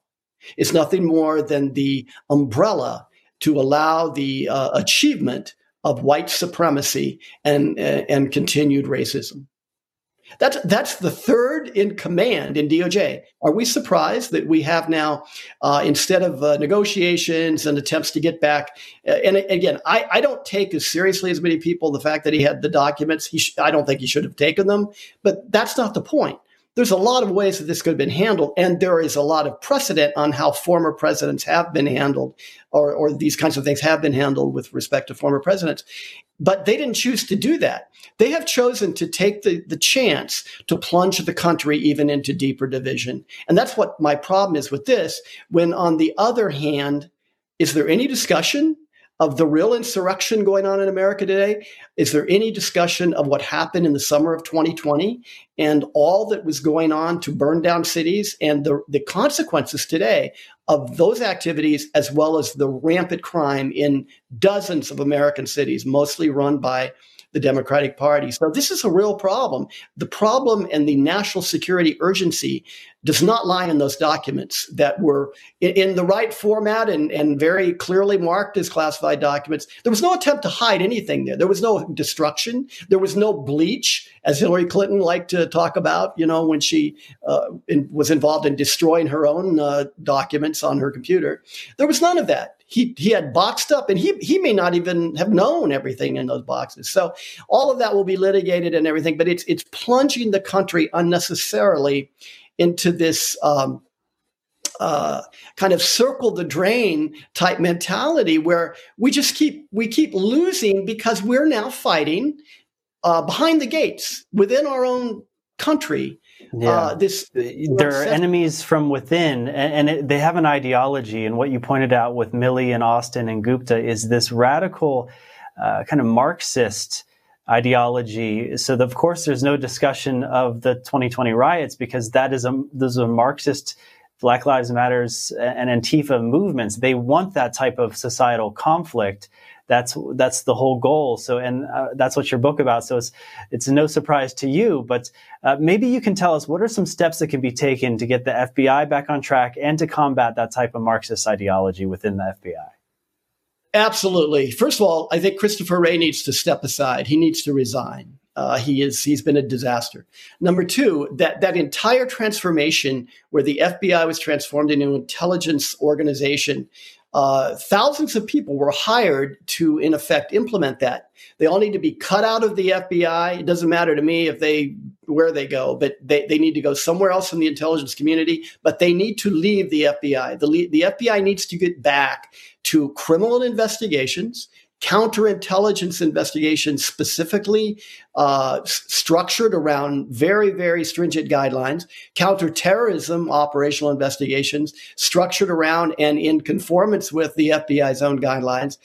[SPEAKER 20] is nothing more than the umbrella to allow the uh, achievement of white supremacy and, uh, and continued racism. That's, that's the third in command in DOJ. Are we surprised that we have now, uh, instead of uh, negotiations and attempts to get back, uh, and again, I, I, don't take as seriously as many people the fact that he had the documents. He sh- I don't think he should have taken them, but that's not the point there's a lot of ways that this could have been handled, and there is a lot of precedent on how former presidents have been handled, or, or these kinds of things have been handled with respect to former presidents. But they didn't choose to do that. They have chosen to take the, the chance to plunge the country even into deeper division. And that's what my problem is with this. When, on the other hand, is there any discussion of the real insurrection going on in America today? Is there any discussion of what happened in the summer of 2020 and all that was going on to burn down cities and the, the consequences today of those activities, as well as the rampant crime in dozens of American cities, mostly run by the Democratic Party. So this is a real problem. The problem and the national security urgency does not lie in those documents that were in, the right format and, and very clearly marked as classified documents. There was no attempt to hide anything there. There was no destruction. There was no bleach, as Hillary Clinton liked to talk about, you know, when she uh, in, was involved in destroying her own uh, documents on her computer. There was none of that he he had boxed up and he he may not even have known everything in those boxes. So all of that will be litigated and everything but it's it's plunging the country unnecessarily into this um, uh, kind of circle the drain type mentality where we just keep we keep losing because we're now fighting uh, behind the gates within our own country yeah. Uh, this
[SPEAKER 1] there are enemies from within, and, and it, they have an ideology. And what you pointed out with Milley and Austin and Gupta is this radical uh, kind of Marxist ideology. So, the, of course, there's no discussion of the 2020 riots because that is a those are Marxist. Black Lives Matters and Antifa movements, they want that type of societal conflict that's that's the whole goal. So, and uh, that's what your book about. So it's it's no surprise to you. But uh, maybe you can tell us what are some steps that can be taken to get the FBI back on track and to combat that type of Marxist ideology within the FBI.
[SPEAKER 20] Absolutely. First of all, I think Christopher Wray needs to step aside. He needs to resign. Uh, he is he's been a disaster. Number two, that that entire transformation where the FBI was transformed into an intelligence organization uh, thousands of people were hired to, in effect, implement that. They all need to be cut out of the FBI. It doesn't matter to me if they where they go, but they, they need to go somewhere else in the intelligence community. But they need to leave the FBI. The the FBI needs to get back to criminal investigations counterintelligence investigations specifically uh, s- structured around very, very stringent guidelines, counterterrorism operational investigations structured around and in conformance with the FBI's own guidelines.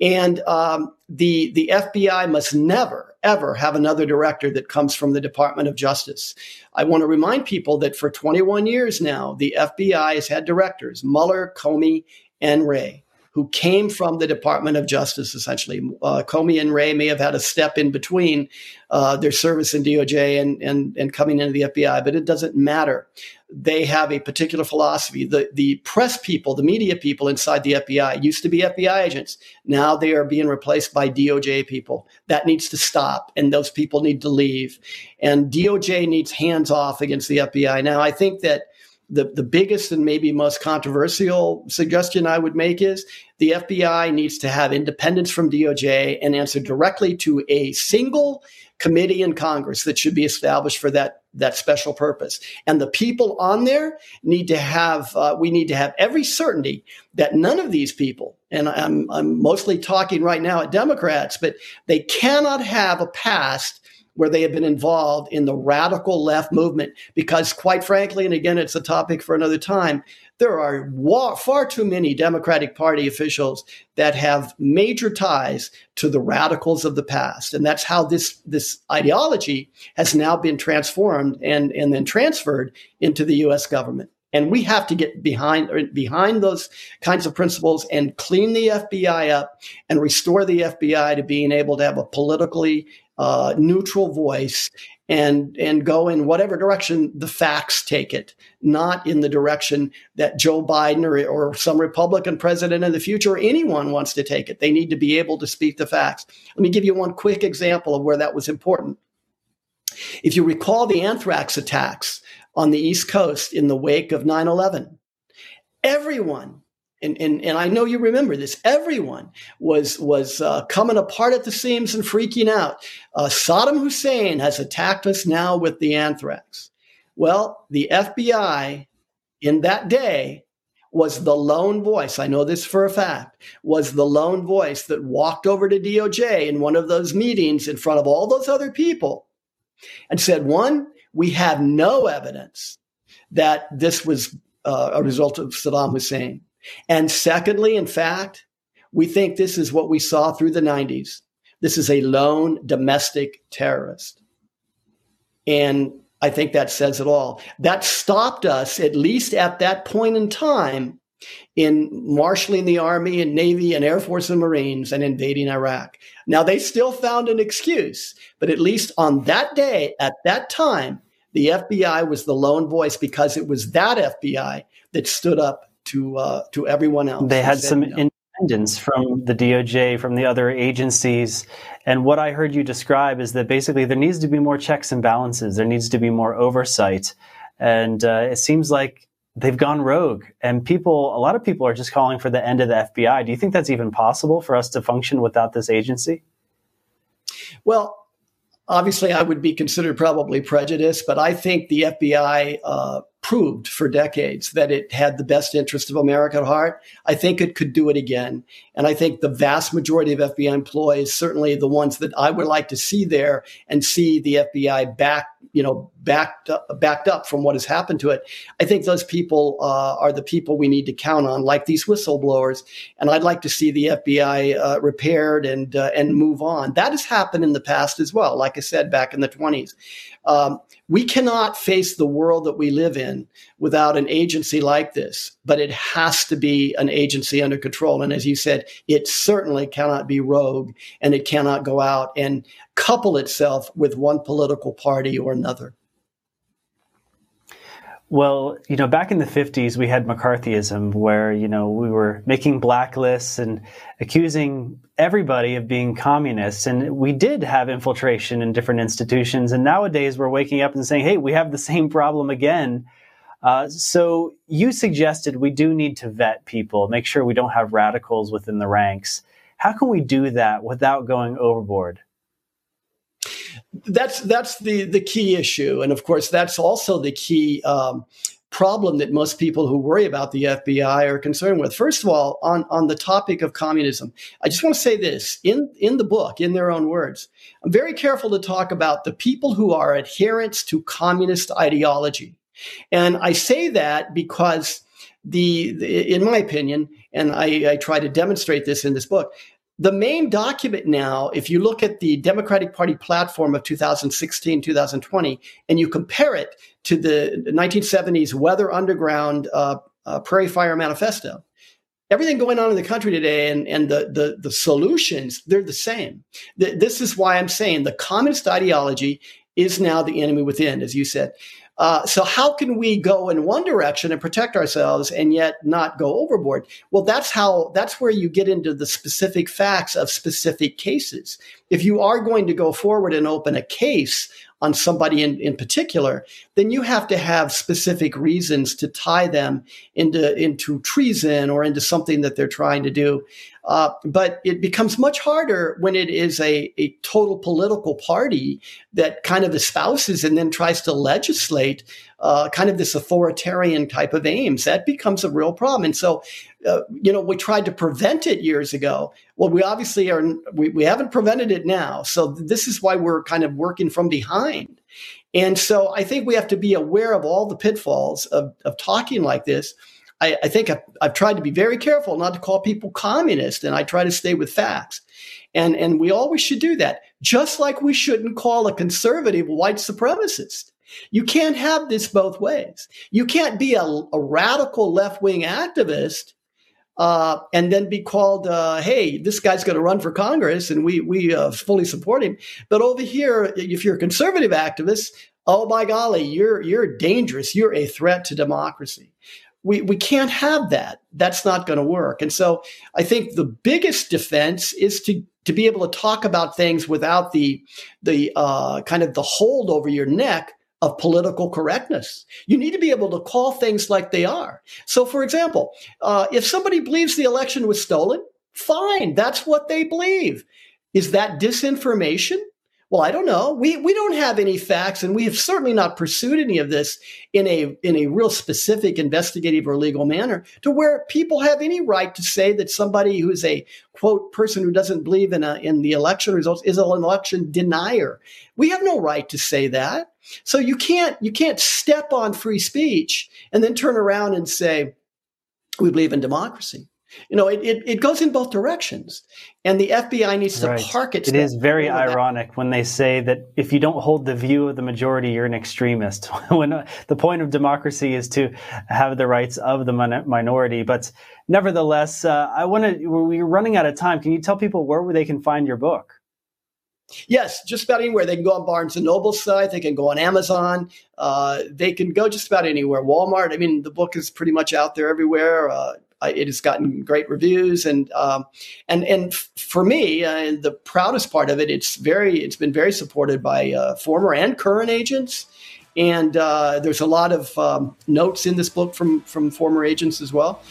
[SPEAKER 20] And um, the, the FBI must never, ever have another director that comes from the Department of Justice. I want to remind people that for 21 years now, the FBI has had directors, Mueller, Comey, and Wray who came from the Department of Justice, essentially. Uh, Comey and Wray may have had a step in between uh, their service in DOJ and, and, and coming into the FBI, but it doesn't matter. They have a particular philosophy. The, the press people, the media people inside the FBI used to be FBI agents. Now they are being replaced by DOJ people. That needs to stop, and those people need to leave. And DOJ needs hands off against the FBI. Now, I think that the, the biggest and maybe most controversial suggestion I would make is the FBI needs to have independence from DOJ and answer directly to a single committee in Congress that should be established for that that special purpose. And the people on there need to have uh, we need to have every certainty that none of these people and I'm I'm mostly talking right now at Democrats, but they cannot have a past where they have been involved in the radical left movement. Because, quite frankly, and again, it's a topic for another time, there are far too many Democratic Party officials that have major ties to the radicals of the past. And that's how this, this ideology has now been transformed and, and then transferred into the US government. And we have to get behind behind those kinds of principles and clean the FBI up and restore the FBI to being able to have a politically uh, neutral voice and and go in whatever direction the facts take it, not in the direction that Joe Biden or, or some Republican president in the future or anyone wants to take it. They need to be able to speak the facts. Let me give you one quick example of where that was important. If you recall the anthrax attacks on the East Coast in the wake of 9 11, everyone and, and, and I know you remember this. Everyone was was uh, coming apart at the seams and freaking out. Uh, Saddam Hussein has attacked us now with the anthrax. Well, the FBI in that day was the lone voice. I know this for a fact. Was the lone voice that walked over to DOJ in one of those meetings in front of all those other people and said, "One, we have no evidence that this was uh, a result of Saddam Hussein." And secondly, in fact, we think this is what we saw through the 90s. This is a lone domestic terrorist. And I think that says it all. That stopped us, at least at that point in time, in marshaling the Army and Navy and Air Force and Marines and invading Iraq. Now, they still found an excuse, but at least on that day, at that time, the FBI was the lone voice because it was that FBI that stood up to uh, to everyone else.
[SPEAKER 1] They had some no. independence from the DOJ, from the other agencies, and what I heard you describe is that basically there needs to be more checks and balances. There needs to be more oversight, and uh, it seems like they've gone rogue. And people, a lot of people are just calling for the end of the FBI. Do you think that's even possible for us to function without this agency?
[SPEAKER 20] Well, obviously I would be considered probably prejudiced, but I think the FBI uh, proved for decades that it had the best interest of America at heart. I think it could do it again. And I think the vast majority of FBI employees, certainly the ones that I would like to see there and see the FBI back, you know, backed up, backed up from what has happened to it. I think those people uh, are the people we need to count on, like these whistleblowers. And I'd like to see the FBI uh, repaired and uh, and move on. That has happened in the past as well. Like I said, back in the 20s. Um, we cannot face the world that we live in without an agency like this, but it has to be an agency under control. And as you said, it certainly cannot be rogue and it cannot go out and couple itself with one political party or another.
[SPEAKER 1] Well, you know, back in the 50s, we had McCarthyism where, you know, we were making blacklists and accusing everybody of being communists. And we did have infiltration in different institutions. And nowadays we're waking up and saying, hey, we have the same problem again. Uh, so you suggested we do need to vet people, make sure we don't have radicals within the ranks. How can we do that without going overboard?
[SPEAKER 20] That's that's the the key issue, and of course that's also the key um, problem that most people who worry about the FBI are concerned with. First of all, on, on the topic of communism, I just want to say this in, in the book, in their own words. I'm very careful to talk about the people who are adherents to communist ideology. And I say that because the, the in my opinion, and I, I try to demonstrate this in this book, the main document now, if you look at the Democratic Party platform of 2016, 2020, and you compare it to the 1970s Weather Underground uh, uh, Prairie Fire Manifesto, everything going on in the country today and, and the, the, the solutions, they're the same. this is why I'm saying the communist ideology is now the enemy within, as you said. Uh, so how can we go in one direction and protect ourselves and yet not go overboard? Well, that's how, that's where you get into the specific facts of specific cases. If you are going to go forward and open a case on somebody in, in particular, then you have to have specific reasons to tie them into, into treason or into something that they're trying to do. Uh, but it becomes much harder when it is a, a total political party that kind of espouses and then tries to legislate uh, kind of this authoritarian type of aims. That becomes a real problem. And so, uh, you know, we tried to prevent it years ago. Well, we obviously are, we, we haven't prevented it now. So this is why we're kind of working from behind. And so I think we have to be aware of all the pitfalls of, of talking like this I, I think I've, I've, tried to be very careful not to call people communist, and I try to stay with facts. And, and we always should do that, just like we shouldn't call a conservative white supremacist. You can't have this both ways. You can't be a, a radical left wing activist uh, and then be called, uh, "Hey, this guy's going to run for Congress, and we we uh, fully support him." But over here, if you're a conservative activist, oh my golly, you're you're dangerous. You're a threat to democracy we, we can't have that. That's not going to work. And so I think the biggest defense is to to be able to talk about things without the the uh, kind of the hold over your neck of political correctness. You need to be able to call things like they are. So, for example, uh, if somebody believes the election was stolen, fine, that's what they believe. Is that disinformation? Well, I don't know. We we don't have any facts, and we have certainly not pursued any of this in a in a real specific investigative or legal manner to where people have any right to say that somebody who is a quote person who doesn't believe in a, in the election results is an election denier. We have no right to say that. So you can't you can't step on free speech and then turn around and say we believe in democracy. You know, it, it, it, goes in both directions. And the FBI needs to right. park
[SPEAKER 1] it. It is very ironic when they say that if you don't hold the view of the majority, you're an extremist. when uh, the point of democracy is to have the rights of the minority. But nevertheless, uh, I want to, we're running out of time. Can you tell people where they can find your book?
[SPEAKER 20] Yes, just about anywhere. They can go on Barnes and Noble site. They can go on Amazon. Uh, they can go just about anywhere. Walmart. I mean, the book is pretty much out there everywhere. Uh, it has gotten great reviews, and um, and and for me, uh, the proudest part of it, it's very, it's been very supported by uh, former and current agents, and uh, there's a lot of um, notes in this book from from former agents as well.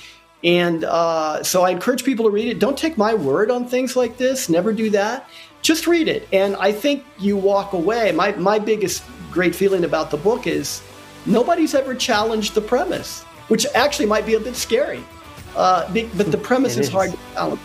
[SPEAKER 20] And uh, so I encourage people to read it. Don't take my word on things like this. Never do that. Just read it. And I think you walk away. My, my biggest great feeling about the book is nobody's ever challenged the premise, which actually might be a bit scary. Uh, but the premise is, is, hard to challenge.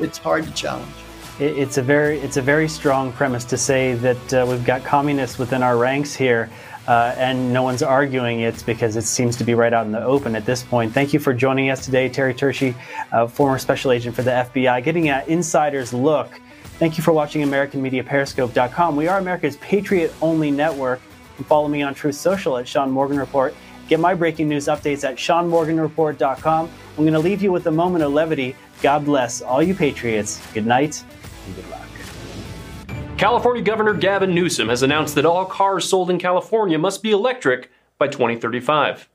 [SPEAKER 20] It's hard to challenge.
[SPEAKER 1] It's a very it's a very strong premise to say that uh, we've got communists within our ranks here, uh, and no one's arguing it because it seems to be right out in the open at this point. Thank you for joining us today, Terry Turchie, uh, former special agent for the FBI, getting an insider's look. Thank you for watching AmericanMediaPeriscope.com. We are America's Patriot-only network. And follow me on Truth Social at Sean Morgan Report. Get my breaking news updates at SeanMorganReport.com. I'm going to leave you with a moment of levity. God bless all you patriots. Good night and good luck.
[SPEAKER 24] California Governor Gavin Newsom has announced that all cars sold in California must be electric by 2035.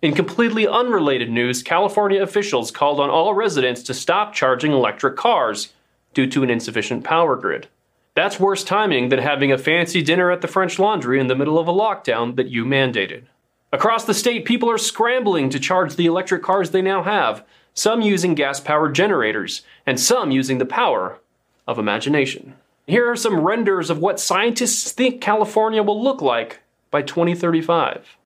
[SPEAKER 24] In completely unrelated news, California officials called on all residents to stop charging electric cars due to an insufficient power grid. That's worse timing than having a fancy dinner at the French Laundry in the middle of a lockdown that you mandated. Across the state, people are scrambling to charge the electric cars they now have, some using gas powered generators, and some using the power of imagination. Here are some renders of what scientists think California will look like by 2035.